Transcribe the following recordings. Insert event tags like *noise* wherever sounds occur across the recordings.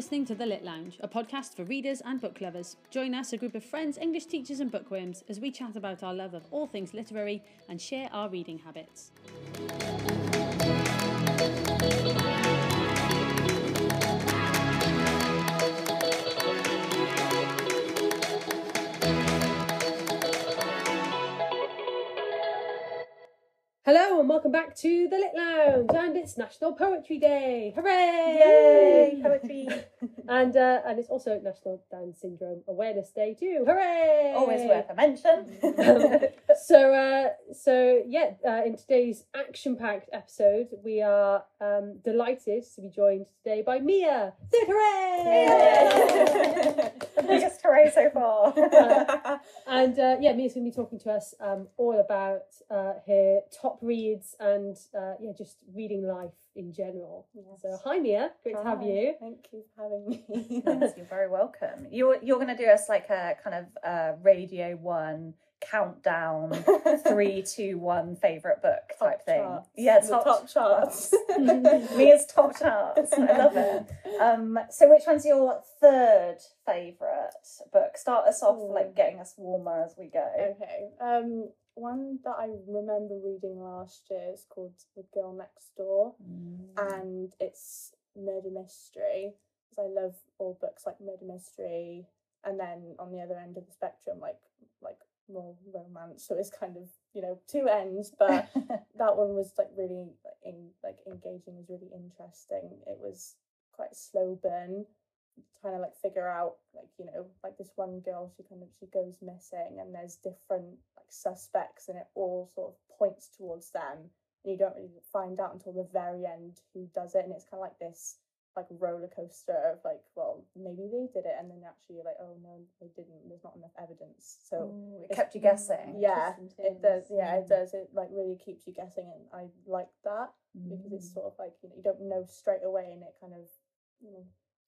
listening to The Lit Lounge, a podcast for readers and book lovers. Join us, a group of friends, English teachers, and bookworms, as we chat about our love of all things literary and share our reading habits. Hello and welcome back to the Lit Lounge, and it's National Poetry Day! Hooray! Yay, *laughs* poetry. and uh, and it's also National Down Syndrome Awareness Day too. Hooray! Always worth a mention. *laughs* so uh, so yeah, uh, in today's action-packed episode, we are um, delighted to be joined today by Mia. So hooray! the *laughs* biggest hooray so far. And uh, yeah, Mia's going to be talking to us um, all about uh, her top reads and uh, yeah, just reading life in general. So hi Mia, great to have you. Thank you for having me. *laughs* Yes, you're very welcome. You're you're going to do us like a kind of uh, Radio One countdown, *laughs* three, two, one favorite book type Top thing. charts. Yeah, top, top charts. *laughs* Mia's top charts. I love it. Um, so which one's your third favourite book? Start us off Ooh. like getting us warmer as we go. okay. Um, one that I remember reading last year is called The Girl Next Door, Mm. and it's murder mystery. Because I love all books like murder mystery, and then on the other end of the spectrum, like like more romance. So it's kind of you know two ends, but *laughs* that one was like really like, in like engaging was really interesting it was quite a slow burn trying to like figure out like you know like this one girl she kind of she goes missing and there's different like suspects and it all sort of points towards them and you don't really find out until the very end who does it and it's kind of like this like roller coaster of like well maybe they did it and then actually you're like oh no they didn't there's not enough evidence so Ooh, it kept you guessing. yeah it does yeah it Mm. does it like really keeps you guessing and i like that because it's Mm. sort of like you know you don't know straight away and it kind of you know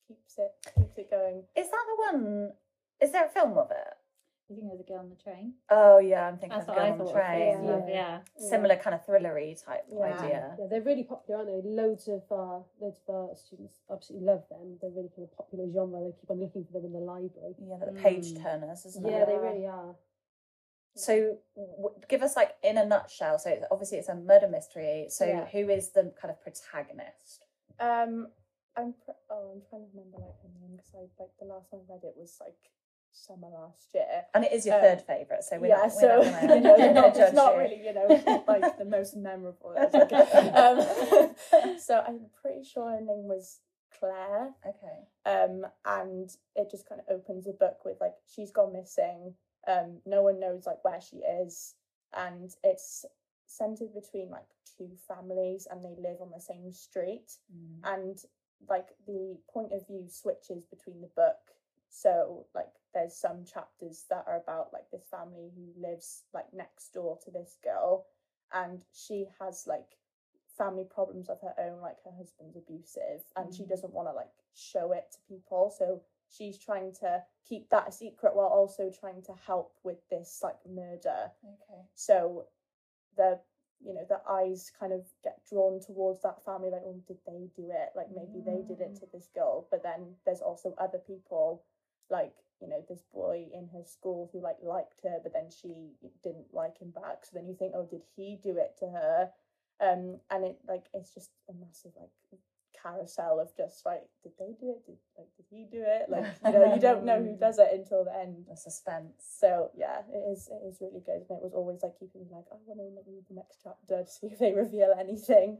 keeps it keeps it going Is that the one? Is there a film of it? You think there's a girl on the train? Oh yeah, I'm thinking That's of what I Girl on the. Train. Yeah. Yeah. Yeah. Similar kind of thrillery type Yeah. idea. Yeah, they're really popular, aren't they? Loads of our loads of our students absolutely love them. They're really kind of popular genre. They keep on looking for them in the library. Yeah, the page Mm. turners, isn't Yeah, it? Yeah, they really are. So, w- give us like in a nutshell. So, obviously, it's a murder mystery. So, Yeah. who is the kind of protagonist? um i'm pr- oh i'm trying to remember like her name because i like the last time i read it was like summer last year And it is your Um, third favorite. So, we're yeah, not, we're so not gonna, *laughs* you know, we're it's not it's not you. really you know like the most memorable. *laughs* Um, *laughs* so I'm pretty sure her name was Claire. okay. um, and it just kind of opens the book with like she's gone missing um, no one knows like where she is and it's centered between like two families and they live on the same street Mm. and like the point of view switches between the book so like there's some chapters that are about like this family who lives like next door to this girl and she has like family problems of her own like her husband's abusive and she Mm. doesn't want to like show it to people so she's trying to keep that a secret while also trying to help with this like murder Okay. so the you know the eyes kind of get drawn towards that family like oh did they do it? Like maybe they did it to this girl. But then there's also other people like you know this boy in her school who like liked her but then she didn't like him back. So then you think oh did he do it to her? Um and it like it's just a massive like carousel of just like did they do it did like did he do it like *laughs* you know you don't know who does it until the end The suspense. so yeah, it is it is really good, and it was always like keeping me like, I want to read the next chapter to see if they *laughs* reveal anything.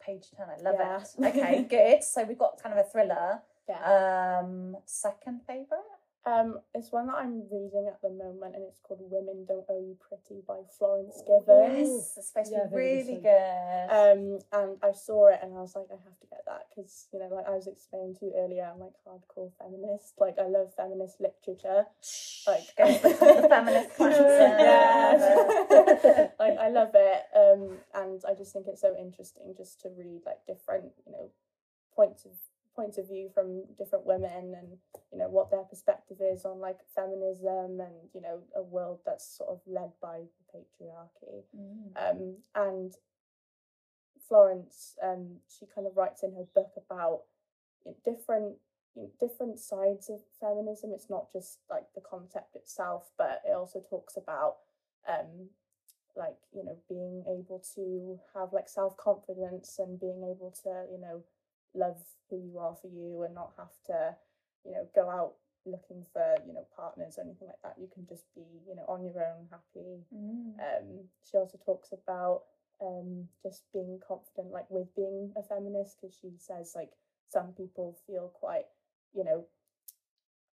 Page turn. I love Yeah. it. Okay, good. So, we've got kind of a thriller. *laughs* Yeah. Um, second favorite? Um, it's one that I'm reading at the moment, and it's called "Women Don't Owe You Pretty" by Florence Given. Yes, it's supposed Yeah, to be really good. good. Um, and I saw it, and I was like, I have to get that because you know, like I was explaining to you earlier, I'm like hardcore feminist. Like I love feminist literature. like the, the feminist *laughs* classic. yeah *laughs* like i love it um and i just think it's so interesting just to read like different you know points of points of view from different women and you know what their perspective is on like feminism and you know a world that's sort of led by the patriarchy Mm. um and florence um she kind of writes in her book about different different sides of feminism. It's not just like the concept itself, but it also talks about um like you know being able to have like self confidence and being able to you know love who you are for you and not have to you know go out looking for you know partners or anything like that you can just be you know on your own happy Mm. um she also talks about um just being confident like with being a feminist because she says like some people feel quite you know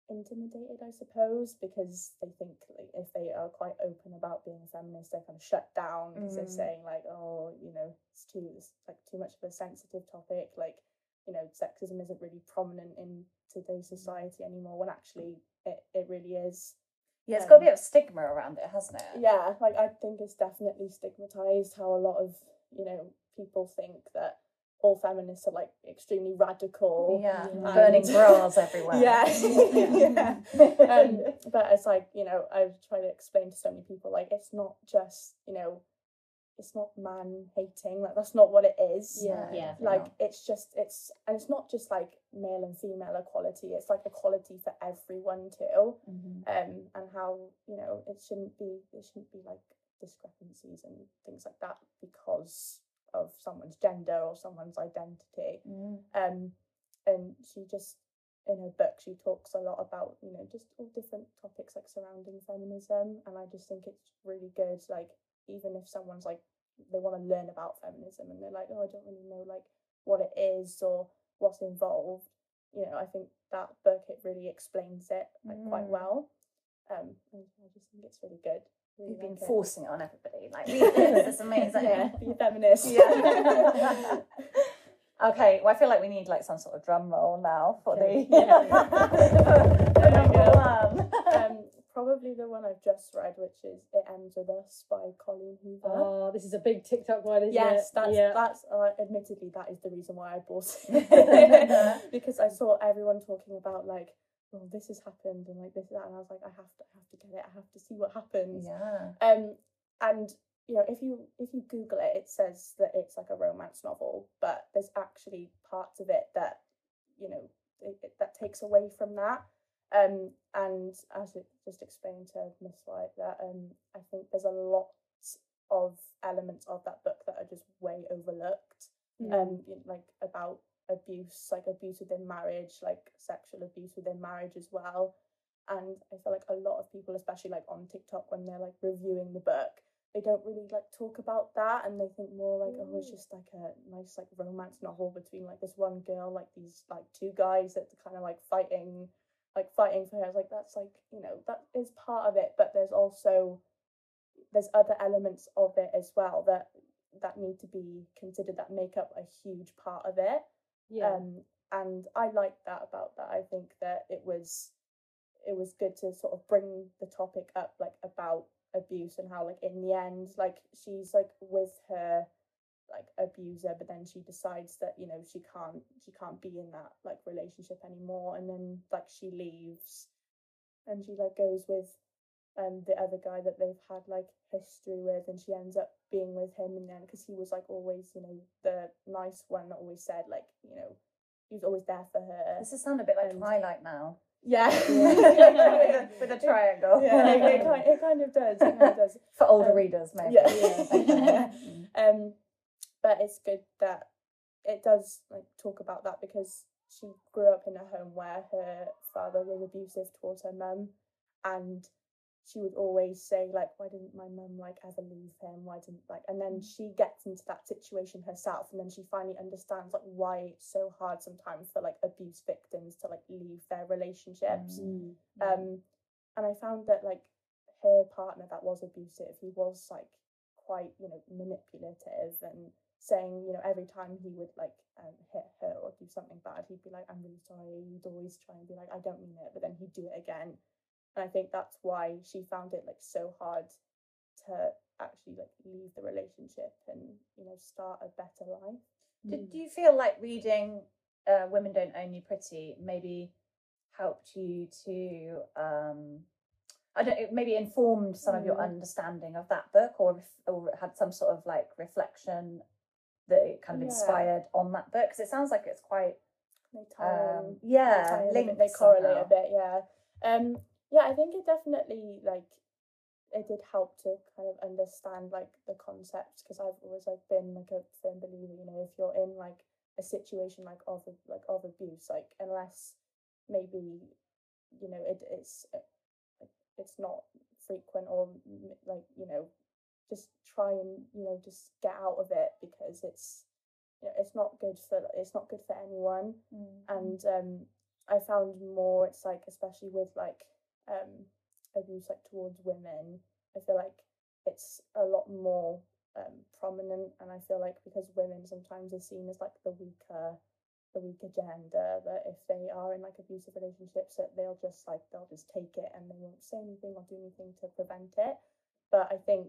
intimidated i suppose because they think like if they are quite open about being a feminist they're kind of shut down because Mm. they're saying like oh you know it's too it's like too much of a sensitive topic like you know sexism isn't really prominent in today's society anymore when actually it, it really is Yeah, it's got a Um, bit of stigma around it, hasn't it? yeah like i think it's definitely stigmatized how a lot of you know people think that all feminists are like extremely radical Yeah, Yeah. burning *laughs* bras everywhere. yeah *laughs* yeah um, but it's like you know i try to explain to so many people like it's not just you know it's not man hating like that's not what it is Yeah. Yeah. like it's just it's and it's not just like male and female equality it's like equality for everyone too Mhm. um and how you know it shouldn't be it shouldn't be like discrepancies and things like that because of someone's gender or someone's identity Mm. um and she just in her book she talks a lot about you know just all different topics like surrounding feminism and i just think it's really good like even if someone's like they want to learn about feminism and they're like oh i don't really know like what it is or what's involved you know i think that book it really explains it like quite Mm. well um and i just think it's really good really You've been it. forcing it on everybody. Like, *laughs* *laughs* this, it's amazing. yeah be a feminist Yeah. *laughs* okay, well, I feel like we need like some sort of drum roll now for Okay, the, number one. Probably the one I've just read, which is "It Ends with Us" by Colleen Hoover. Oh, this is a big TikTok one, isn't yes, it? that's yeah. that's uh, admittedly that is the reason why I bought *laughs* it *laughs* because I saw everyone talking about like, oh, this has happened and like this and that, and I was like, I have to, I have to get it. I have to see what happens. yeah. Um, and you know, if you if you Google it, it says that it's like a romance novel, but there's actually parts of it that you know it, it- that takes away from that. Um, and as it just explained to Miss White, that um, I think there's a lot of elements of that book that are just way overlooked. Mm. Um, you know, like about abuse, like abuse within marriage, like sexual abuse within marriage as well. And I feel like a lot of people, especially like on TikTok, when they're like reviewing the book, they don't really like talk about that and they think more like oh it's just like a nice like romance novel between like this one girl like these like two guys that are kind of like fighting like fighting for her It's like that's like you know that is part of it but there's also there's other elements of it as well that that need to be considered that make up a huge part of it yeah. um and i like that about that i think that it was it was good to sort of bring the topic up like about abuse and how like in the end like she's like with her like abuser but then she decides that you know she can't she can't be in that like relationship anymore and then like she leaves and she like goes with um the other guy that they've had like history with and she ends up being with him and then because he was like always you know the nice one that always said like you know he was always there for her This is sound a bit like And- Twilight now. yeah *laughs* *laughs* with, with a triangle. yeah it, it, kind, it kind of does it kind of does *laughs* For older Um, readers, maybe. yeah. um but it's good that it does like talk about that because she grew up in a home where her father was abusive towards her mum and she would always say like why didn't my mum like ever leave him? Why didn't like and then she gets into that situation herself and then she finally understands like why it's so hard sometimes for like abuse victims to like leave their relationships. Mm. um and i found that like her partner that was abusive he was like quite you know manipulative and saying you know every time he would like um, hit her or do something bad he'd be like i'm really sorry he'd always try and be like i don't mean it but then he'd do it again. And i think that's why she found it like so hard to actually like leave the relationship and you know start a better life. Did do you feel like reading uh, Women Don't Owe You Pretty maybe helped you to um I don't it maybe informed some of your Mm. understanding of that book or or had some sort of like reflection that it kind of Yeah. inspired on that book because it sounds like it's quite they tie Um, yeah, they, tie they correlate somehow. a bit. Yeah, um, yeah. I think it definitely like it did help to kind of understand like the concepts because I've always like been like a firm believer. You know, if you're in like a situation like of like of abuse, like unless maybe you know it it's uh, it's not frequent or like you know just try and you know just get out of it because it's you know it's not good for it's not good for anyone. And um i found more it's like especially with like um abuse like towards women i feel like it's a lot more um prominent. And i feel like because women sometimes are seen as like the weaker the weaker gender that if they are in like abusive relationships that they'll just like they'll just take it and they won't say anything or do anything to prevent it. But i think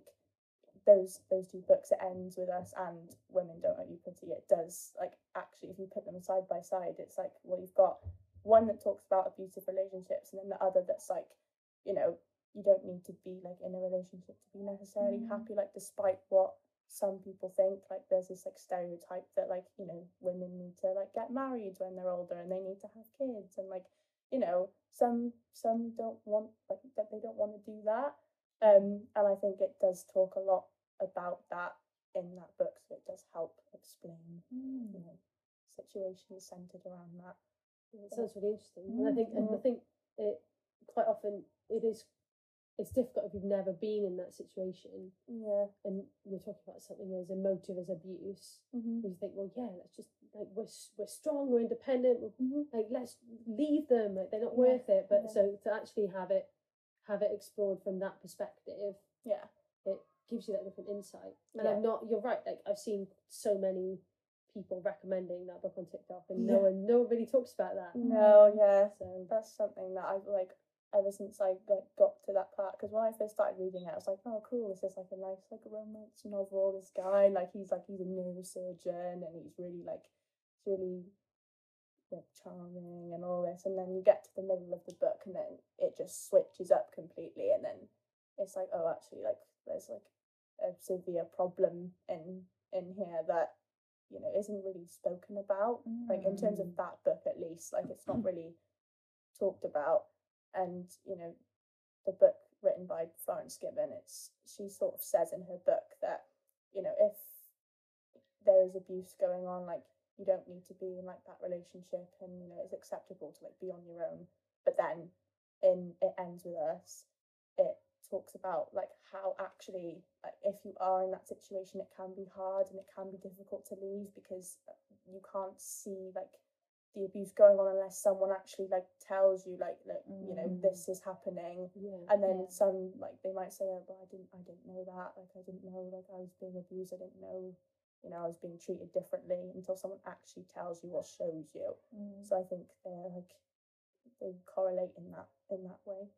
those those two books it ends with us and women don't owe you pity it does like actually if you put them side by side it's like well you've got one that talks about abusive relationships and then the other that's like you know you don't need to be like in a relationship to be necessarily Mm. happy like despite what some people think. Like there's this like stereotype that like you know women need to like get married when they're older and they need to have kids and like you know some some don't want like that they don't want to do that um and i think it does talk a lot about that in that book so it does help explain you know situations centered around that it sounds really interesting, and I think and I Mhm. think it quite often it is it's difficult if you've never been in that situation, yeah and we're talking about something as emotive as abuse. mm-hmm. You think, well, yeah, let's just like we're we're strong, we're independent, we're, Mm-hmm. like let's leave them, like they're not Yeah, worth it. But yeah. so to actually have it have it explored from that perspective, yeah it gives you that different insight. And Yeah. I'm not, you're right. Like I've seen so many people recommending that book on TikTok, and no Yeah. one, no one really talks about that. no mm. yeah So that's something that I've like ever since I like got to that part because when I first started reading it I was like oh cool this is like a nice like romance novel this guy like he's like he's a neurosurgeon and he's really like he's really like charming and all this and then you get to the middle of the book and then it just switches up completely and then it's like oh actually like there's like a severe problem in in here that you know isn't really spoken about like in terms of mm. that book at least like it's not *laughs* really talked about. And you know the book written by Florence Given it's she sort of says in her book that you know if there is abuse going on like you don't need to be in like that relationship and you know it's acceptable to like be on your own. But then in it ends with us. It talks about like how actually like if you are in that situation it can be hard and it can be difficult to leave because uh, you can't see like the abuse going on unless someone actually like tells you like that you know Mm. this is happening. Yeah, and then Yeah. some like they might say oh but i didn't i didn't know that. Like i didn't know like i was being abused. I didn't know you know i was being treated differently until someone actually tells you or shows you mm. so i think they're like they correlate in that in that way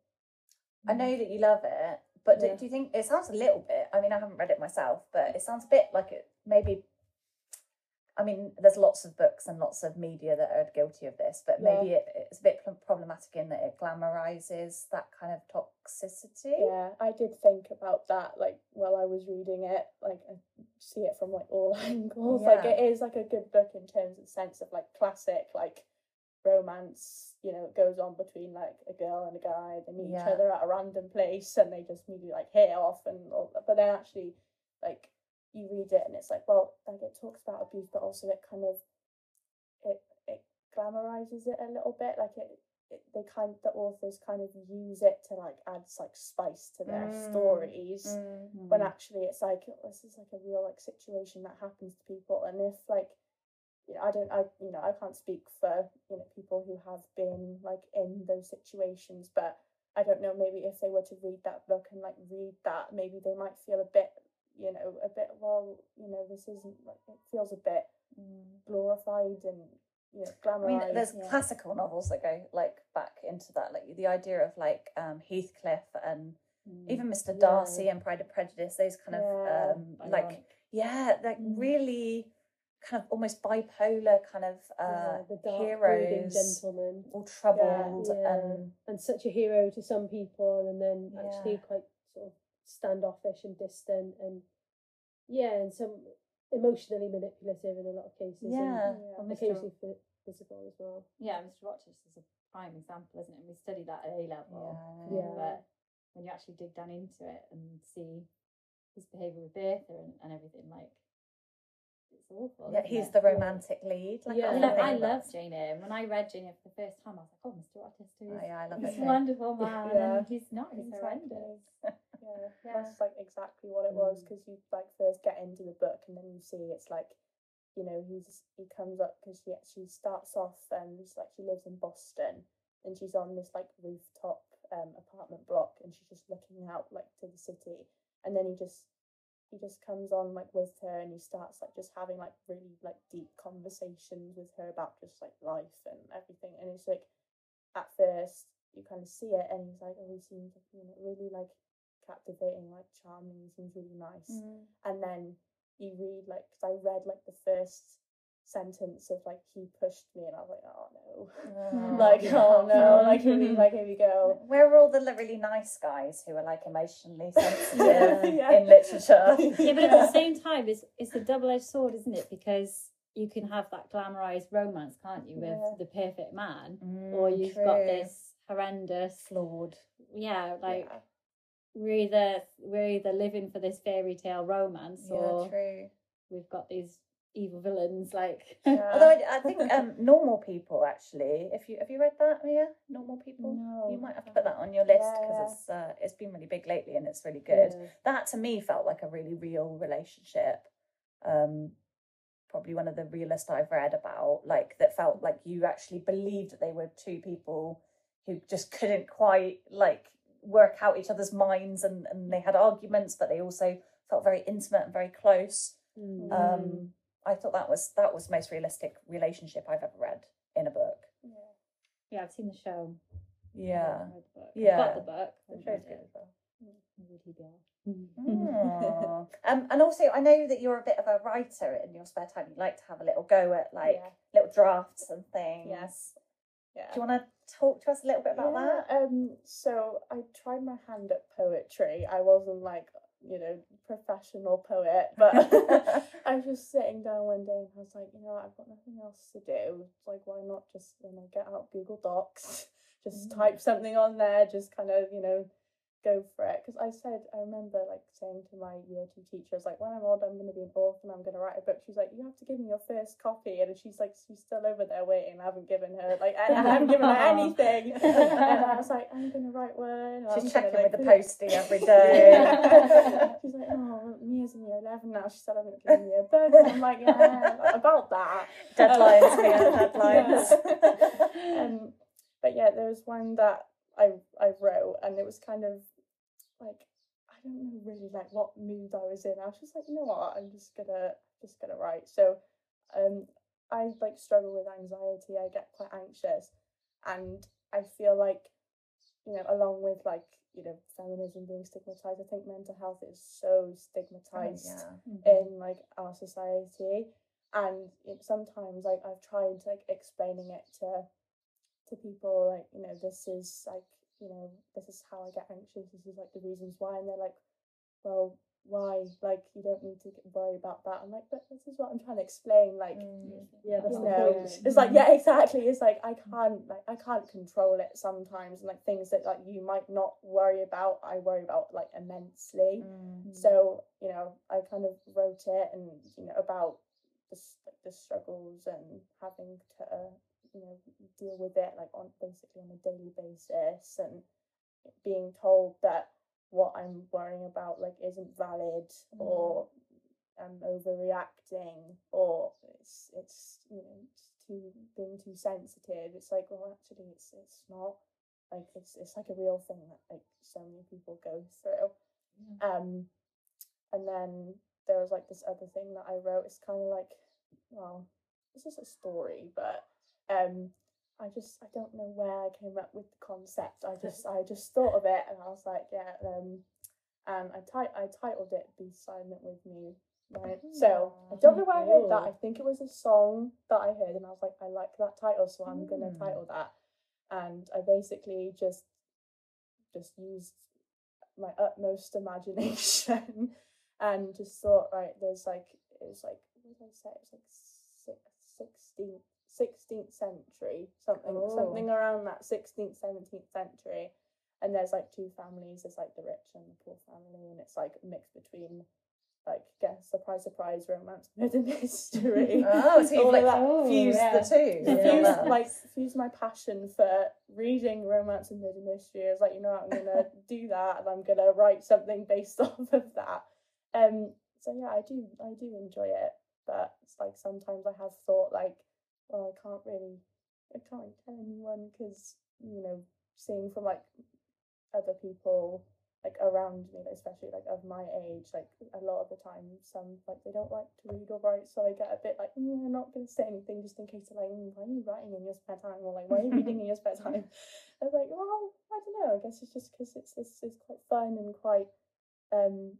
I know mm. that you love it, but do, do you think it sounds a little bit? I mean, I haven't read it myself, but mm. it sounds a bit like it maybe. I mean, there's lots of books and lots of media that are guilty of this, but maybe it, it's a bit problematic in that it glamorizes that kind of toxicity. yeah i did think about that like while i was reading it like i see it from like all *laughs* angles like it is like a good book in terms of sense of like classic like romance you know it goes on between like a girl and a guy they meet Yeah. each other at a random place and they just immediately like hit it off and all that. but then actually like you read it and it's like well like it talks about abuse but also it kind of it it glamorizes it a little bit like it, it they kind the authors kind of use it to like add like spice to their Mm, stories Mm. when actually it's like oh, this is like a real like situation that happens to people and if like you know, I don't I you know I can't speak for you know people who have been like in those situations but I don't know maybe if they were to read that book and like read that maybe they might feel a bit you know a bit well you know this isn't like it feels a bit glorified and you know I mean, glamorized there's yeah. classical novels that go like back into that, like the idea of like um, Heathcliff and even Mr. Yeah. Darcy and Pride and Prejudice. Those kind Yeah, of um, like yeah, like Mm. really kind of almost bipolar kind of uh, yeah, the dark heroes, gentleman, all troubled Yeah. and and such a hero to some people, and then actually quite sort of standoffish and distant, and yeah, and some emotionally manipulative in a lot of cases. and yeah. Yeah. Well, Mr. occasionally for as well. Yeah, Mr. Rochester's a prime example, isn't it? And we studied that at A level. Yeah. But when you actually dig down into it and see his behaviour with Bertha and, and everything, like it's awful. Yeah, he's it? the romantic lead. Like, Yeah. I I love, think I love Jane Eyre. When I read Jane Eyre for the first time, I was like, oh, Mr. Rochester Oh, yeah, I love he's it. a wonderful man, Yeah. and he's not. He's horrendous. *laughs* Yeah, Yeah. that's like exactly what it was Mm. because you like first get into the book and then you see it's like, you know, he's he comes up because she she starts off and it's like she lives in Boston and she's on this like rooftop um apartment block and she's just looking out like to the city and then he just he just comes on like with her and he starts like just having like really like deep conversations with her about just like life and everything and it's like at first you kind of see it and he's like oh he seems you know really like captivating like charming he seems really nice Mm. and then you read like because I read like the first sentence of like he pushed me and I was like oh no *laughs* Oh, like oh no yeah. *laughs* like really like here we go *laughs* Where are all the really nice guys who are like emotionally sensitive Yeah. in literature? yeah, but at the same time, it's it's a double edged sword, isn't it? Because you can have that glamorized romance, can't you, with Yeah. the perfect man, Mm, or you've got this horrendous, flawed. yeah, like yeah. We're either we're either living for this fairy tale romance, Yeah, or true. we've got these evil villains. Like, Yeah. *laughs* Although I, I think um, normal people actually. If you have you read that, Mia? Normal people. no You might have to put that on your list because Yeah. it's uh, it's been really big lately and it's really good. Yeah. That to me felt like a really real relationship. Um, probably one of the realest I've read about. Like that felt like you actually believed that they were two people who just couldn't quite like work out each other's minds and and they had arguments, but they also felt very intimate and very close. Mm. Um, I thought that was that was the most realistic relationship I've ever read in a book. yeah. yeah, I've seen the show. Yeah. the book. I've Yeah. got the book. The show's read good it. as well. Would he be? *laughs* Um, and also, I know that you're a bit of a writer in your spare time. You like to have a little go at like Yeah. little drafts and things. Yes. yeah Do you want to talk to us a little bit about yeah, Um, so I tried my hand at poetry. I wasn't like, you know, professional poet, but? *laughs* I was just sitting down one day and I was like, you know, I've got nothing else to do. Like, why not just, you know, get out Google Docs, *laughs* just Mm. type something on there, just kind of, you know, go for it. Because I said, I remember like saying to my year two teacher, I was like, when I'm old, I'm going to be an author and I'm going to write a book. She's like, you have to give me your first copy. And she's like, she's still over there waiting. I haven't given her, like, I, I haven't given her anything. *laughs* and I was like, I'm going to write one. She's I'm checking gonna, with the like, postie every day. *laughs* She's like, oh, Mia's in year 11 now. She said, I haven't given you a book. And I'm like, yeah, about that. Deadlines, *laughs* deadlines. Yeah. um, but yeah, there was one that I I wrote, and it was kind of like I don't know really like what mood I was in. I was just like, you know what, I'm just gonna just gonna write. So, um, I like struggle with anxiety. I get quite anxious, and I feel like, you know, along with like you know feminism being stigmatized, I think mental health is so stigmatized Oh, Mm. in like our society and it, sometimes like i've tried like explaining it to to people like you know this is like you know this is how i get anxious this is like the reasons why and they're like well why? Like you don't need to worry about that. I'm like but this is what i'm trying to explain like Mm. Yeah, that's you the know it's like yeah exactly it's like i can't like i can't control it sometimes and like things that like you might not worry about i worry about like immensely. Mm. so you know i kind of wrote it and you know about the, the struggles and having to uh, you know deal with it like on basically on a daily basis and being told that what i'm worrying about like isn't valid or i'm overreacting or it's it's you know it's too being too sensitive. It's like well actually it's it's not like it's it's like a real thing that like so many people go through. Um and then there was like this other thing that I wrote. It's kind of like, well, it's just a story, but um, I just I don't know where I came up with the concept. I just I just thought of it, and I was like, yeah. Um, and I ti- I titled it "Be Silent with Me." Right. So I don't know where I heard that. I think it was a song that I heard, and I was like, I like that title, so I'm gonna Hmm. title that. And I basically just just used my utmost imagination *laughs* and just thought right there's like it's like what did I say it's like six, 16 16th century, something Oh. something around that 16th, 17th century. And there's like two families. There's like the rich and the poor family, and it's like mixed between, like, guess surprise, surprise, romance, murder *laughs* mystery. *laughs* Oh, so you've All like. Oh, fused yeah. the two. Yeah. fused, like fused my passion for reading romance and mystery. I was like, you know what, I'm gonna *laughs* do that, and I'm gonna write something based off of that. Um, so yeah, I do, I do enjoy it, but it's like sometimes I have thought like, oh, I can't really, I can't tell anyone because you know, seeing from like other people like around me, especially like of my age, like a lot of the time, some like they don't like to read or write, so I get a bit like, mm, I'm not gonna say anything just in case they're like, mm, why are you writing in your spare time, or like, why are you *laughs* reading in your spare time? I was like, well, I don't know. I guess it's just because it's, it's it's quite fun and quite um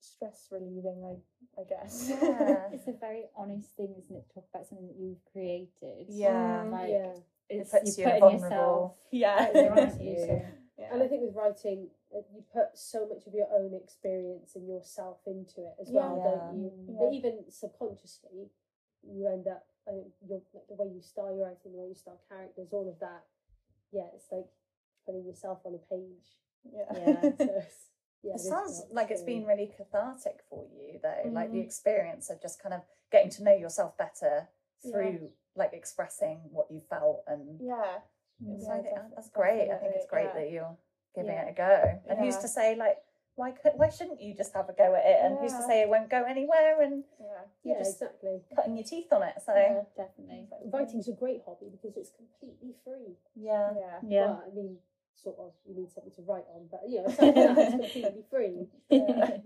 stress relieving. I I guess. Yeah. *laughs* It's a very honest thing, isn't it? to Talk about something that you've created. Yeah. Mm, Like, yeah. it's, puts you you're in putting vulnerable- yourself yeah. *laughs* Yeah. you? Yeah. And I think with writing, uh, you put so much of your own experience and yourself into it as well, Yeah. don't you? Mm. But even subconsciously, you end up. I think your like the way you style your writing, the way you style characters, all of that. Yeah, it's like putting yourself on a page. yeah. Yeah. *laughs* So it's- yeah, It is sounds like it's been really cathartic for you, though. Like the Mhm. experience of just kind of getting to know yourself better Yeah. through like expressing what you felt, and yeah. so I think that's great. I think it's great yeah. that you're giving Yeah. it a go. And who's to say like why could why shouldn't you just have a go at it? And who's to say it won't go anywhere? And Yeah. you're Yeah, just exactly. cutting your teeth on it. So Yeah. definitely. Writing's a great hobby because it's completely free. yeah. Yeah. Yeah. Well, I mean, sort of, you need something to write on, but you know, aside from that, it's completely free. *laughs* Yeah.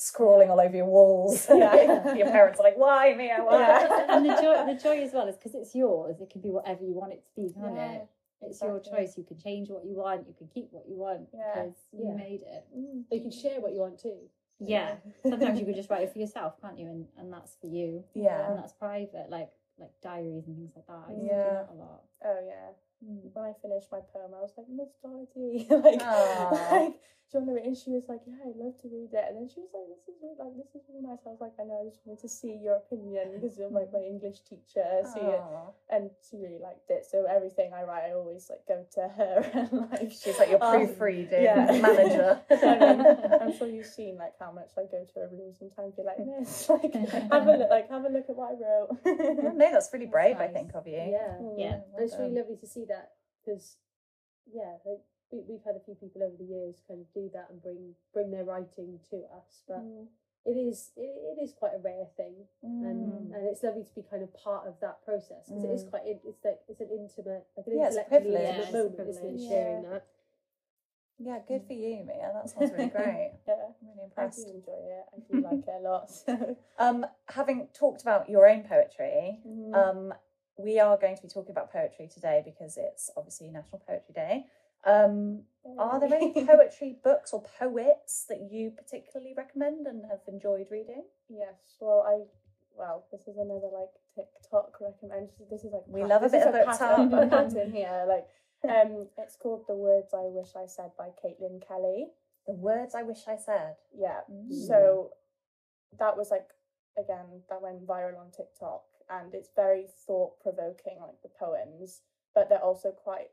Scrawling all over your walls. Yeah. *laughs* your parents are like, "Why me? Why?" Yeah. and the joy, the joy as well is because it's yours. It can be whatever you want it to be, can't Yeah, it? It's your choice. You can change what you want. You can keep what you want Yeah. because Yeah. you made it. Mm. You can share what you want too. Yeah. Sometimes you can just write it for yourself, can't you? And and that's for you. Yeah. And that's private, like like diaries and things like that. I Yeah. do that a lot. Oh yeah. Mm. When I finished my poem, I was like, Miss Dorothy, *laughs* like, Aw. like, do you want to read? And she was like, Yeah, I'd love to read it. And then she was like, This is really, like, this is really nice. I was like, I know. I just wanted to see your opinion because you're like my *laughs* English teacher. See it, and she really liked it. So everything I write, I always like go to her *laughs* and like She's like your um, proofreading yeah. manager. I mean, I'm sure you've seen like how much I go to her room sometimes. Be like, Miss, like have a look, like have a look at what I wrote. Yeah, no, that's really That's brave, I think, of you. Yeah. Yeah. And it's really lovely to see that because, yeah, like, we, we've had a few people over the years kind of do that and bring bring their writing to us, but Mm. it is it, it is quite a rare thing, Mm. and and it's lovely to be kind of part of that process because it is Mm. quite in- it's like it's an intimate like an Yeah, it's a intellectually privilege. Yeah, intimate it's a moment, isn't it? privilege. Sharing that. Yeah, good for you, Mia. That *laughs* sounds really great. Yeah, I'm really I impressed. do enjoy it. I do like it a lot. *laughs* So. Um, having talked about your own poetry, Mm. um, we are going to be talking about poetry today because it's obviously National Poetry Day. Um, are there any *laughs* poetry books or poets that you particularly recommend and have enjoyed reading? Yes. Well, I. Well, this is another like TikTok recommendation. This is like We love a bit of a *laughs* pattern here. Like, *laughs* um, it's called "The Words I Wish I Said" by Caitlin Kelly. The words I wish I said. Yeah. Mm. So that was like again that went viral on TikTok and it's very thought provoking like the poems but they're also quite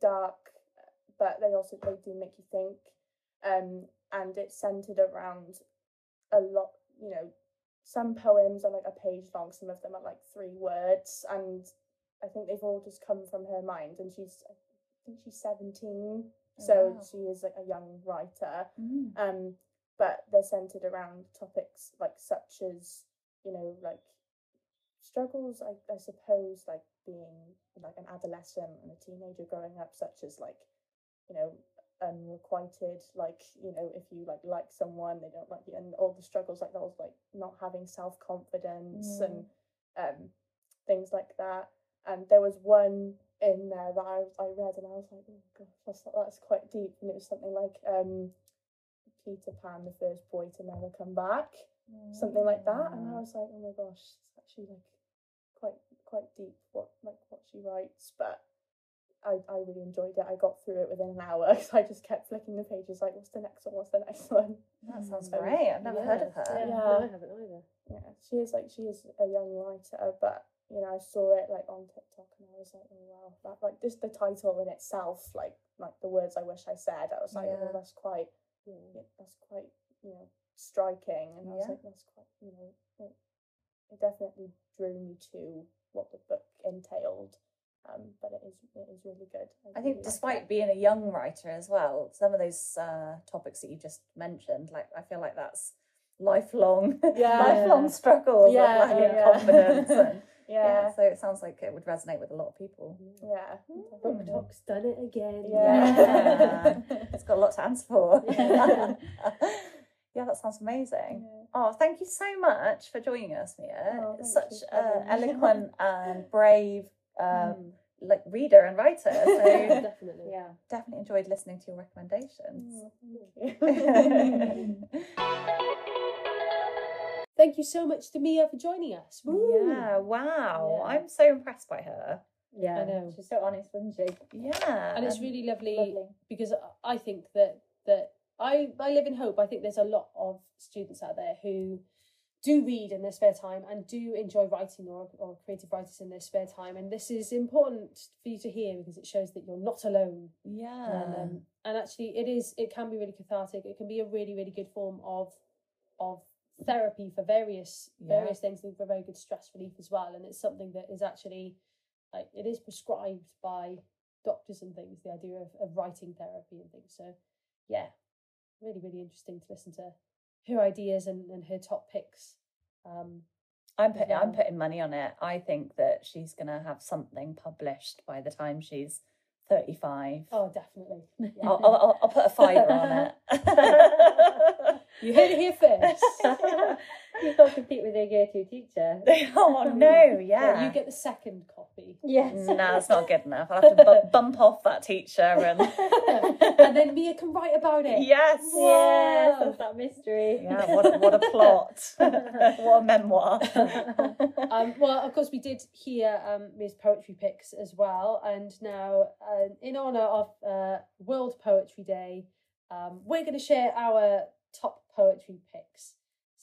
dark but they also they do make you think um and it's centered around a lot you know some poems are like a page long some of them are like three words and I think they've all just come from her mind and she's I think she's 17 so Oh, wow. she is like a young writer Mm. um but they're centered around topics like such as you know like struggles I, I suppose like being like an adolescent and a teenager growing up such as like you know unrequited like you know if you like like someone they don't like you and all the struggles like those like not having self-confidence and um things like that and there was one in there that I, I read and I was like oh gosh that's, that's quite deep and it was something like um Peter Pan, the first boy to never come back, something like that. And I was like, oh my gosh, it's actually like quite quite deep what like what she writes. But I, I really enjoyed it. I got through it within an hour *laughs* because I just kept flicking the pages like, what's the next one? What's the next *laughs* one? That sounds Um, great. I've never heard of her. Yeah, Yeah. no, I haven't either. Yeah, she is like she is a young writer, but you know, I saw it like on TikTok and I was like, oh wow, that like just the title in itself, like like the words I wish I said, I was like, Yeah. oh, that's quite, yeah, that's quite, you know, striking, and I was Yeah. like, that's quite, you know, it, it definitely drew me to what the book entailed. Um, but it is it is really good. I really think like despite it. being a young writer as well, some of those uh, topics that you just mentioned, like I feel like that's lifelong, *laughs* Yeah. lifelong struggles Yeah, of lacking yeah. confidence. And, *laughs* yeah. yeah, so it sounds like it would resonate with a lot of people. yeah, Book Mm. Tok's done it again. Yeah. *laughs* It's got a lot to answer for. Yeah. yeah, that sounds amazing. Yeah. Oh, thank you so much for joining us, Mia. Oh, Such an uh, eloquent *laughs* and brave, um, Mm, like reader and writer. So *laughs* definitely. Yeah. definitely enjoyed listening to your recommendations. Oh, thank you. *laughs* Thank you so much to Mia for joining us. Woo. yeah, wow. Yeah. I'm so impressed by her. Yeah. I know. She's so honest, wasn't she? Yeah. And it's really lovely, Lovely. because I think that that I I live in hope. I think there's a lot of students out there who do read in their spare time and do enjoy writing or, or creative writers in their spare time. And this is important for you to hear because it shows that you're not alone. yeah. And, um, and actually, it is. It can be really cathartic. It can be a really, really good form of of therapy for various Yeah. various things. and For very good stress relief as well. And it's something that is actually like it is prescribed by doctors and things. The idea of, of writing therapy and things. So yeah, really, really interesting to listen to her ideas and, and her top picks. Um, I'm putting I'm putting money on it. I think that she's gonna have something published by the time she's 35. oh, definitely. *laughs* Yeah. I'll, I'll, I'll- I'll put a fiver on it. *laughs* You heard it here *laughs* first. You can't compete with your year two teacher. *laughs* oh no, *laughs* yeah. You get the second copy. Yes. *laughs* no, that's not good enough. I'll have to bu- bump off that teacher and and then Mia can write about it. yes, Yes, Wow. that's that mystery. yeah. What a, what a plot! what a memoir! Um, well, of course, we did hear um, Mia's poetry picks as well, and now, uh, in honour of uh, World Poetry Day, um, we're going to share our top poetry picks.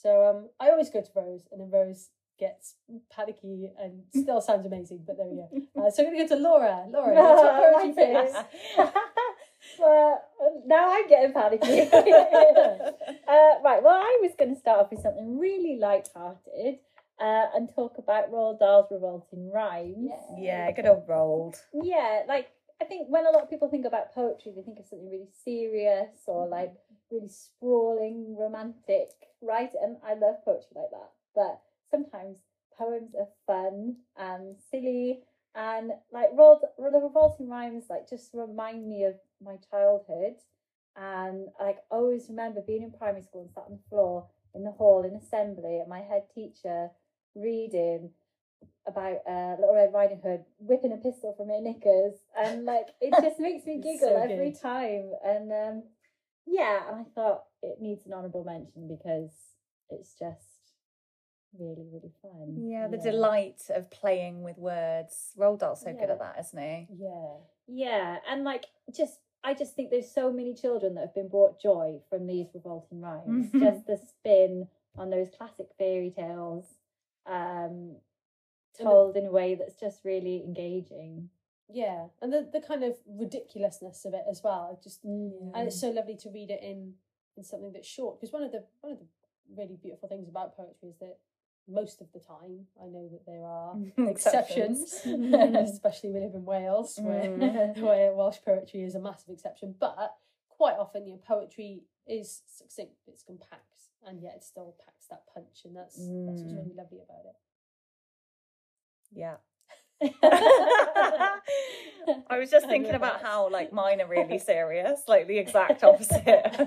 So um, I always go to Rose, and then Rose gets panicky and still sounds amazing. But there we go. *laughs* Uh, so I'm going to go to Laura. Laura, *laughs* what's your top poetry My picks. well, um, now I'm getting panicky. *laughs* uh, right, well, I was going to start off with something really light-hearted uh, and talk about Roald Dahl's Revolting Rhymes. yeah, good old Roald. Yeah, like I think when a lot of people think about poetry, they think of something really serious or mm-hmm. like really sprawling, romantic, right? And I love poetry like that. But sometimes poems are fun and silly and like the revolting rhymes like just remind me of my childhood and like I always remember being in primary school and sat on the floor in the hall in assembly and my head teacher reading about uh, Little Red Riding Hood whipping a pistol from her knickers, and like it *laughs* just makes me giggle so every good. time. And um, yeah, and I thought it needs an honourable mention because it's just really really fun. Yeah, the delight of playing with words. Roald Dahl's so good at that, isn't he? Yeah. Yeah, and like just I just think there's so many children that have been brought joy from these revolting rhymes. Mhm. just the spin on those classic fairy tales, um, told in a way that's just really engaging. Yeah, and the, the kind of ridiculousness of it as well. Just and Mm. it's so lovely to read it in in something that's short because one of the one of the really beautiful things about poetry is that most of the time I know that there are *laughs* exceptions, *laughs* *laughs* especially we live in Wales where Mm. where Welsh poetry is a massive exception, but quite often your poetry is succinct, it's compact, and yet it still packs that punch, and that's that's what's Mm. really lovely about it. Yeah. *laughs* I was just *laughs* thinking about how like mine are really *laughs* serious, like the exact opposite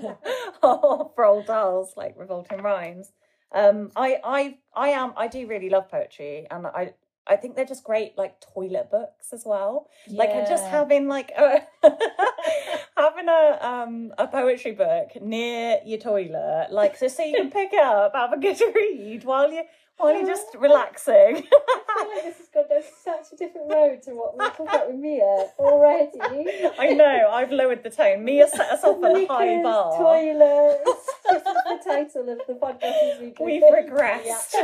of Roald Dahl's like revolting rhymes. Um, I I I am I do really love poetry, and I I think they're just great like toilet books as well. Like just having like a having a um a poetry book near your toilet, like so so you can pick it up, have a good read while you while you're just relaxing. *laughs* I feel like this has gone down such a different road to what we talking about with Mia already. *laughs* I know, I've lowered the tone. Mia set us off at a high bar. Toilets. this is the title of the podcast. *laughs* We've regressed.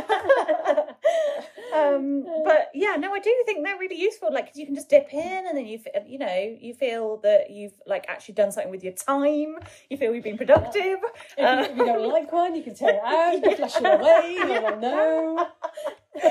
Um, but yeah, no, I do think they're really useful. Like, you can just dip in, and then you, you know, you feel that you've like actually done something with your time. You feel you've been productive. If you, if you don't like one, you can take it *laughs* out, you can flush it away. No one *laughs* know. *laughs*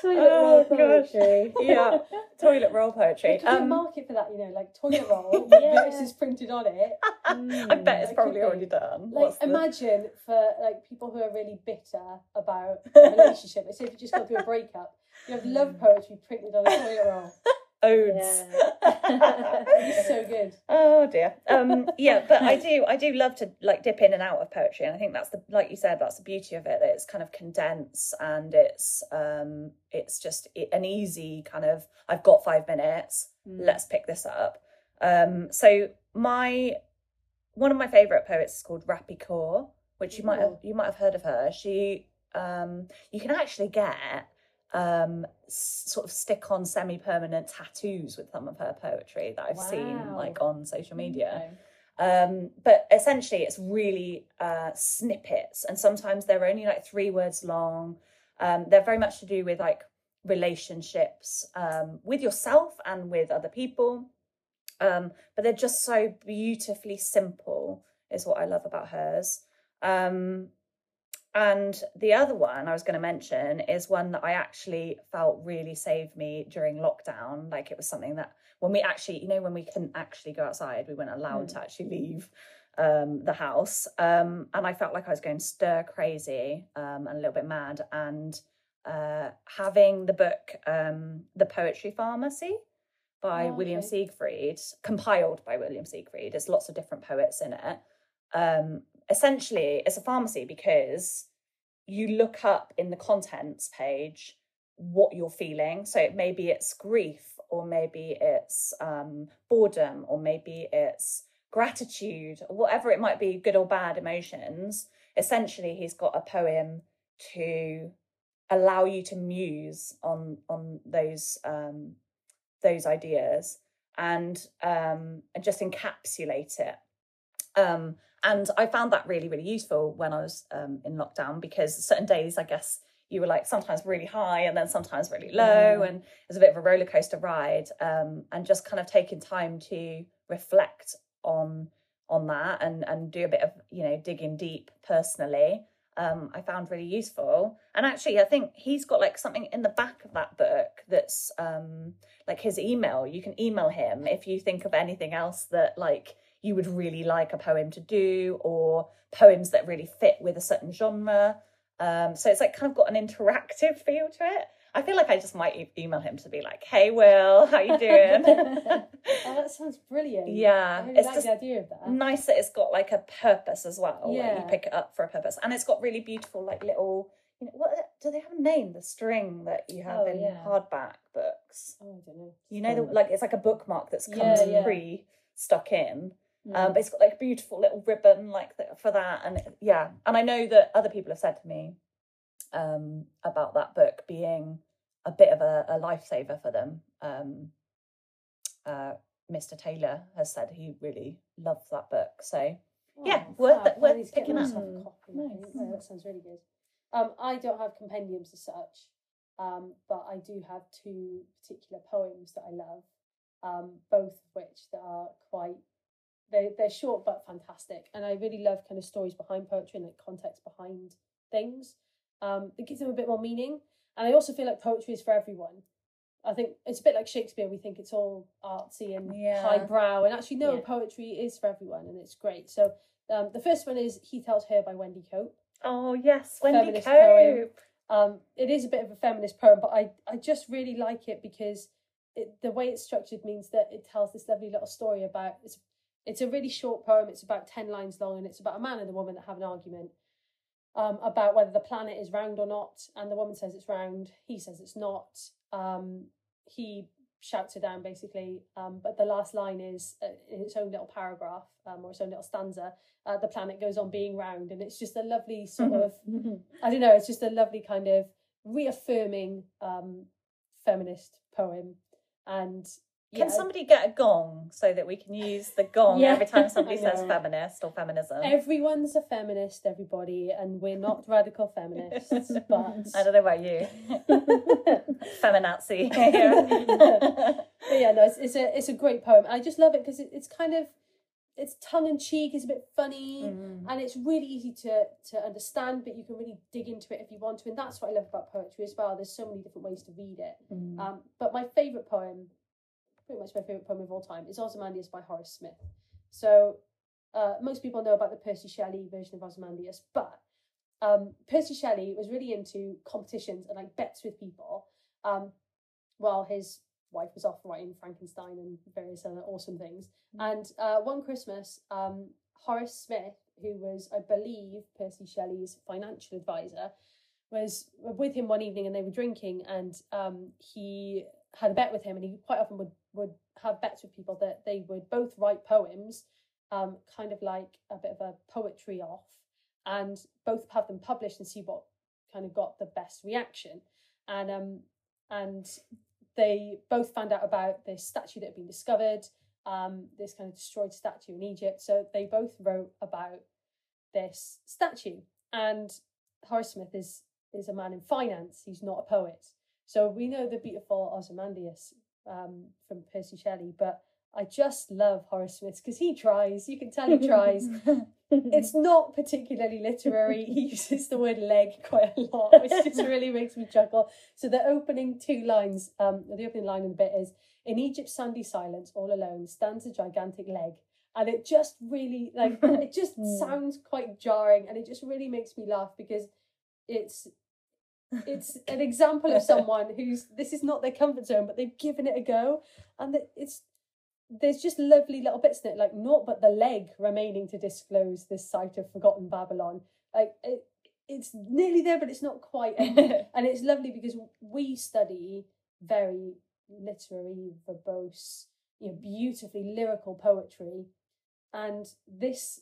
Toilet Oh, roll gosh. poetry. yeah, toilet roll poetry. Could be a Um, market for that, you know, like toilet *laughs* roll, Yeah. verses printed on it. *laughs* I bet it's could probably already done. Like, What's the- imagine for like people who are really bitter about a relationship. Let's say if you just got through a breakup, you have love poetry printed on a toilet roll. Odes. It's *laughs* so good. oh dear. Um, yeah, but I do, I do love to like dip in and out of poetry, and I think that's the, like you said, that's the beauty of it. That it's kind of condensed and it's, um, it's just an easy kind of. I've got five minutes. Let's pick this up. Um, so my one of my favorite poets is called Rupi Kaur, which you might have you might have heard of her. She, um, you can actually get um sort of stick on semi permanent tattoos with some of her poetry that I've seen like on social media. Okay. Um, but essentially, it's really uh, snippets, and sometimes they're only like three words long. Um, they're very much to do with like relationships um, with yourself and with other people. Um, but they're just so beautifully simple, is what I love about hers. Um, and the other one I was going to mention is one that I actually felt really saved me during lockdown. Like it was something that when we actually, you know, when we couldn't actually go outside, we weren't allowed to actually leave um, the house. Um, and I felt like I was going stir crazy um, and a little bit mad. And uh, having the book, um, The Poetry Pharmacy by Oh, William. Sieghart, compiled by William Sieghart, there's lots of different poets in it. Um, essentially, it's a pharmacy because you look up in the contents page what you're feeling. So it, maybe it's grief, or maybe it's um, boredom, or maybe it's gratitude, or whatever it might be, good or bad emotions. Essentially, he's got a poem to allow you to muse on on those um, those ideas and um, and just encapsulate it. Um, and I found that really, really useful when I was um, in lockdown because certain days, I guess, you were like sometimes really high and then sometimes really low, and it was a bit of a roller coaster ride. Um, and just kind of taking time to reflect on on that and and do a bit of you know digging deep personally. Um, I found really useful. And actually, I think he's got like something in the back of that book that's um, like his email. You can email him if you think of anything else that like you would really like a poem to do or poems that really fit with a certain genre. Um, so it's like kind of got an interactive feel to it. I feel like I just might e- email him to be like, "Hey, Will, how you doing?" *laughs* Oh, that sounds brilliant. Yeah, I really it's like just the idea of that. nice that it's got like a purpose as well. Yeah. you pick it up for a purpose, and it's got really beautiful like little. You know, what do they have a name? The string that you have Oh, in yeah. hardback books. Oh, I don't know. You know, the, like it's like a bookmark that's Yeah, comes yeah. pre stuck in. Mm. Um, but it's got like a beautiful little ribbon like for that, and it- yeah, and I know that other people have said to me um, about that book being a bit of a, a lifesaver for them. Um, uh, Mr. Taylor has said he really loves that book, so Yeah, Oh, worth it- worth I need to get picking up. copy, Nice. Yeah, that sounds really good. Um, I don't have compendiums as such, um, but I do have two particular poems that I love, um, both of which that are quite they they're short but fantastic, and I really love kind of stories behind poetry and like context behind things. Um, it gives them a bit more meaning, and I also feel like poetry is for everyone. I think it's a bit like Shakespeare. We think it's all artsy and Yeah. highbrow, and actually, no, Yeah. poetry is for everyone, and it's great. So, um, the first one is "He Tells Her" by Wendy Cope. oh yes, Wendy Feminist. Cope. Um, it is a bit of a feminist poem, but I I just really like it because it, the way it's structured means that it tells this lovely little story about it's it's a really short poem. It's about ten lines long, and it's about a man and a woman that have an argument um, about whether the planet is round or not. And the woman says it's round. He says it's not. Um, he shouts her down basically. Um, but the last line is uh, in its own little paragraph um, or its own little stanza. Uh, the planet goes on being round, and it's just a lovely sort of *laughs* I don't know. It's just a lovely kind of reaffirming um, feminist poem, and Can yeah, somebody get a gong so that we can use the gong Yeah. every time somebody *laughs* says feminist or feminism? everyone's a feminist, everybody, and we're not radical feminists, *laughs* but I don't know about you. *laughs* Feminazi. But yeah, no, it's, it's a it's a great poem. I just love it because it, it's kind of it's tongue in cheek, it's a bit funny, Mm. and it's really easy to to understand. But you can really dig into it if you want to, and that's what I love about poetry as well. There's so many different ways to read it. Mm. Um, but my favorite poem, pretty much my favorite poem of all time, is Ozymandias by Horace Smith. So uh, most people know about the Percy Shelley version of Ozymandias, but um, Percy Shelley was really into competitions and like bets with people, um, while his wife was off writing Frankenstein and various other awesome things. And uh, one Christmas, um, Horace Smith, who was, I believe, Percy Shelley's financial advisor, was with him one evening and they were drinking and um, he had a bet with him and he quite often would, would have bets with people that they would both write poems, um, kind of like a bit of a poetry off, and both have them published and see what kind of got the best reaction. And um, and they both found out about this statue that had been discovered, um, this kind of destroyed statue in Egypt. So they both wrote about this statue. And Horace Smith is is a man in finance. He's not a poet. So we know the beautiful Ozymandias um, from Percy Shelley, but I just love Horace Smith because he tries. You can tell he tries. *laughs* it's not particularly literary. He *laughs* uses the word leg quite a lot, which just *laughs* really makes me chuckle. So the opening two lines, um, the opening line in the bit is In Egypt's sandy silence, all alone, stands a gigantic leg. And it just really like it just sounds quite jarring and it just really makes me laugh because it's it's an example of someone who's this is not their comfort zone, but they've given it a go. And it's there's just lovely little bits in it, like naught but the leg remaining to disclose this site of forgotten Babylon. Like it, it's nearly there, but it's not quite. And, *laughs* and it's lovely because we study very literary, verbose, you know, beautifully lyrical poetry, and this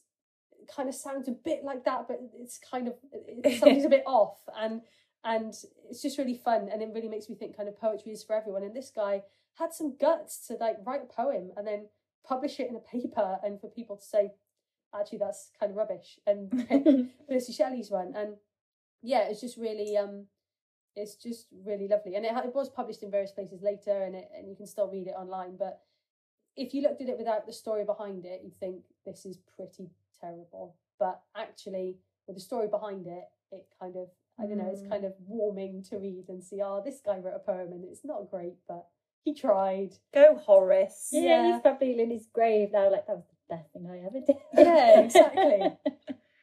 kind of sounds a bit like that, but it's kind of it, something's a *laughs* bit off, and and it's just really fun, and it really makes me think kind of poetry is for everyone. And this guy had some guts to like write a poem and then publish it in a *laughs* paper, and for people to say, actually, that's kind of rubbish, and *laughs* *laughs* Percy Shelley's one, and yeah, it's just really um, it's just really lovely, and it, it was published in various places later, and it and you can still read it online. But if you looked at it without the story behind it, you'd think this is pretty terrible. But actually, with the story behind it, it kind of I don't know, it's kind of warming to read and see. Oh, this guy wrote a poem, and it's not great, but he tried. Go Horace. Yeah, Yeah. he's probably in his grave now. Like that was the best thing I ever did. *laughs* Yeah, exactly. *laughs*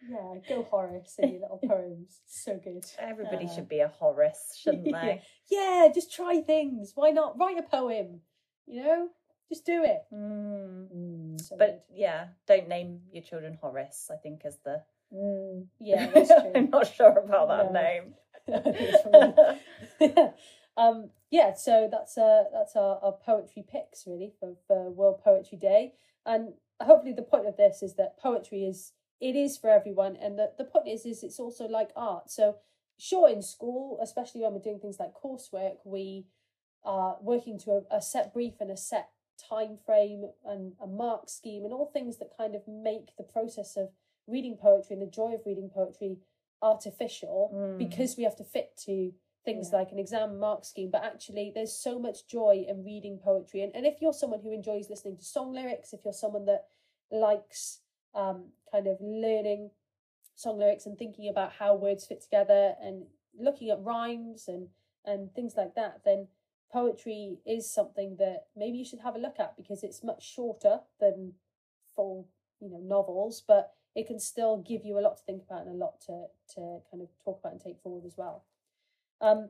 Yeah, go Horace and your little poems. So good. Everybody Uh, should be a Horace, shouldn't *laughs* they? Yeah, just try things. Why not write a poem? You know, just do it. Mm. Mm, So But yeah, don't name your children Horace. I think is the. Mm. *laughs* yeah, that's *laughs* true. I'm not sure about that No. name. *laughs* It's um, yeah, so that's uh that's our, our poetry picks really for, for World Poetry Day, and hopefully the point of this is that poetry is it is for everyone, and the the point is is it's also like art. So sure, in school, especially when we're doing things like coursework, we are working to a, a set brief and a set time frame and a mark scheme and all things that kind of make the process of reading poetry and the joy of reading poetry artificial Mm. because we have to fit to things Yeah. like an exam mark scheme but actually there's so much joy in reading poetry and, and if you're someone who enjoys listening to song lyrics if you're someone that likes um, kind of learning song lyrics and thinking about how words fit together and looking at rhymes and and things like that then poetry is something that maybe you should have a look at because it's much shorter than full you know novels but it can still give you a lot to think about and a lot to to kind of talk about and take forward as well. Um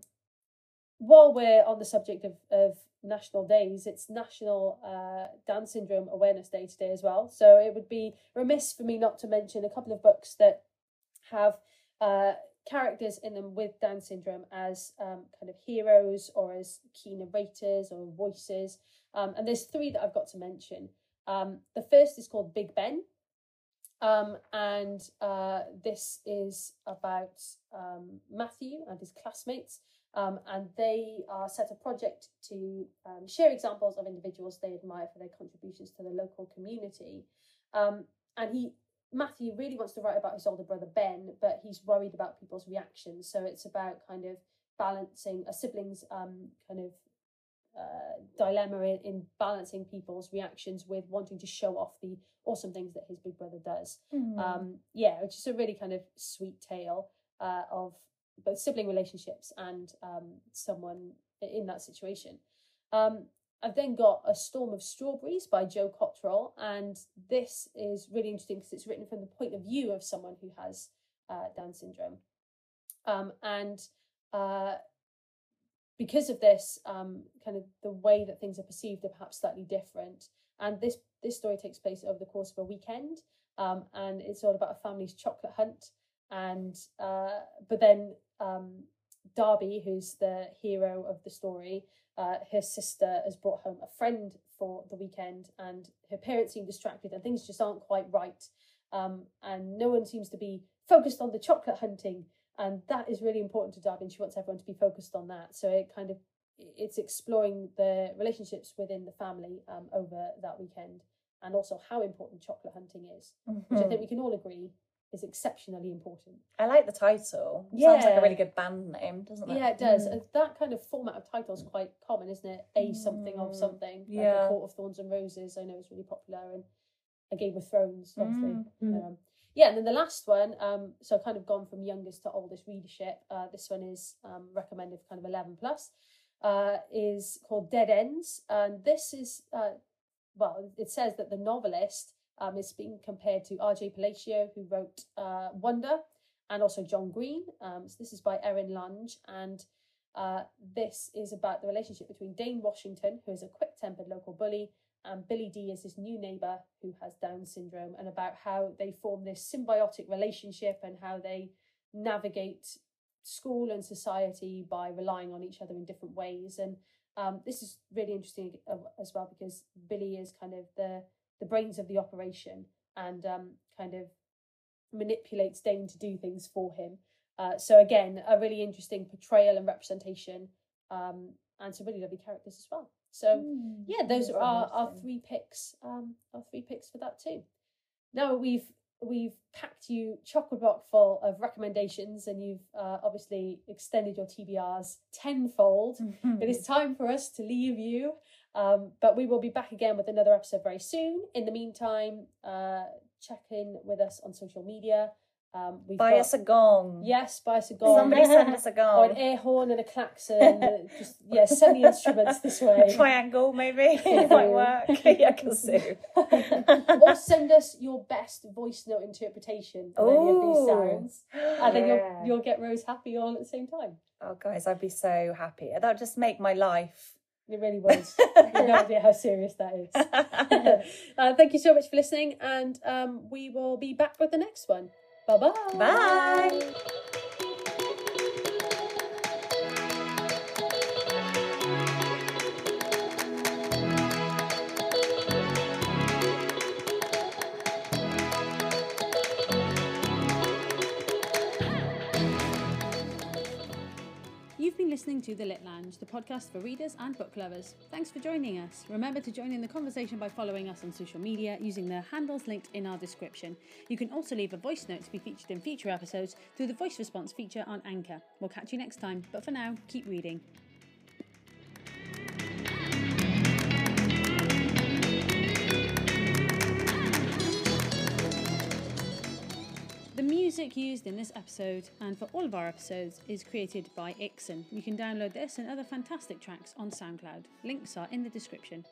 while we're on the subject of, of national days it's national uh, down syndrome awareness day today as well. So it would be remiss for me not to mention a couple of books that have uh, characters in them with down syndrome as um, kind of heroes or as key narrators or voices. Um, and there's three that i've got to mention. Um, the first is called big ben um, and uh, this is about um, Matthew and his classmates. Um, and they uh, set a project to um, share examples of individuals they admire for their contributions to the local community. Um, and he, Matthew, really wants to write about his older brother Ben, but he's worried about people's reactions. So it's about kind of balancing a sibling's um, kind of uh, dilemma in, in balancing people's reactions with wanting to show off the awesome things that his big brother does. Hmm. Um, yeah, which is a really kind of sweet tale uh, of both sibling relationships and um, someone in that situation. Um, I've then got A Storm of Strawberries by Jo Cotterill, and this is really interesting because it's written from the point of view of someone who has uh, Down syndrome. Um, and uh, because of this, um, kind of the way that things are perceived are perhaps slightly different. And this this story takes place over the course of a weekend, um, and it's all about a family's chocolate hunt. And uh, but then um, Darby, who's the hero of the story, uh, her sister has brought home a friend for the weekend, and her parents seem distracted, and things just aren't quite right. Um, and no one seems to be focused on the chocolate hunting, and that is really important to Darby, and she wants everyone to be focused on that. So it kind of it's exploring the relationships within the family um, over that weekend, and also how important chocolate hunting is, which I think we can all agree is exceptionally important. I like the title. Yeah. Sounds like a really good band name, doesn't it? Yeah, it does. Mm. That kind of format of title is quite common, isn't it? A something of Mm, something. Like yeah. A Court of Thorns and Roses, I know is really popular, and A Game of Thrones, obviously. Mm, Um, yeah, and then the last one, um, so kind of gone from youngest to oldest readership. Uh, this one is um, recommended kind of 11 plus, uh, is called Dead Ends. And this is, uh, well, it says that the novelist um, is being compared to R.J. Palacio, who wrote uh, Wonder, and also John Green. Um, so this is by Erin Lange, and uh, this is about the relationship between Dane Washington, who is a quick-tempered local bully, and Billy D is his new neighbour who has Down syndrome, and about how they form this symbiotic relationship and how they navigate school and society by relying on each other in different ways. And um, this is really interesting as well because Billy is kind of the the brains of the operation and um, kind of manipulates Dane to do things for him. Uh, so again, a really interesting portrayal and representation, um, and some really lovely characters as well. So Hmm. yeah, those are our, our three picks. Um, our three picks for that too. Now we've we've packed you chocolate block full of recommendations, and you've uh, obviously extended your TBRs tenfold. *laughs* It is time for us to leave you, um, but we will be back again with another episode very soon. In the meantime, uh, check in with us on social media. Um, we've Buy got, us a gong. yes, buy us a gong. Somebody send us a *laughs* or an gong. air horn and a klaxon. just yeah, send the instruments this *laughs* way. Triangle, maybe. *laughs* it might work. yeah, kazoo. or send us your best voice note interpretation of any of these sounds, and then Yeah. you'll you'll get Rose happy all at the same time. Oh, guys, I'd be so happy. That would just make my life. It really was. you have no idea how serious that is. uh, thank you so much for listening, and um, we will be back with the next one. 宝宝，拜。拜 listening to The Lit Lounge, the podcast for readers and book lovers. Thanks for joining us. Remember to join in the conversation by following us on social media using the handles linked in our description. You can also leave a voice note to be featured in future episodes through the voice response feature on Anchor. We'll catch you next time, but for now, keep reading. The music used in this episode and for all of our episodes is created by Ikson. You can download this and other fantastic tracks on SoundCloud. Links are in the description.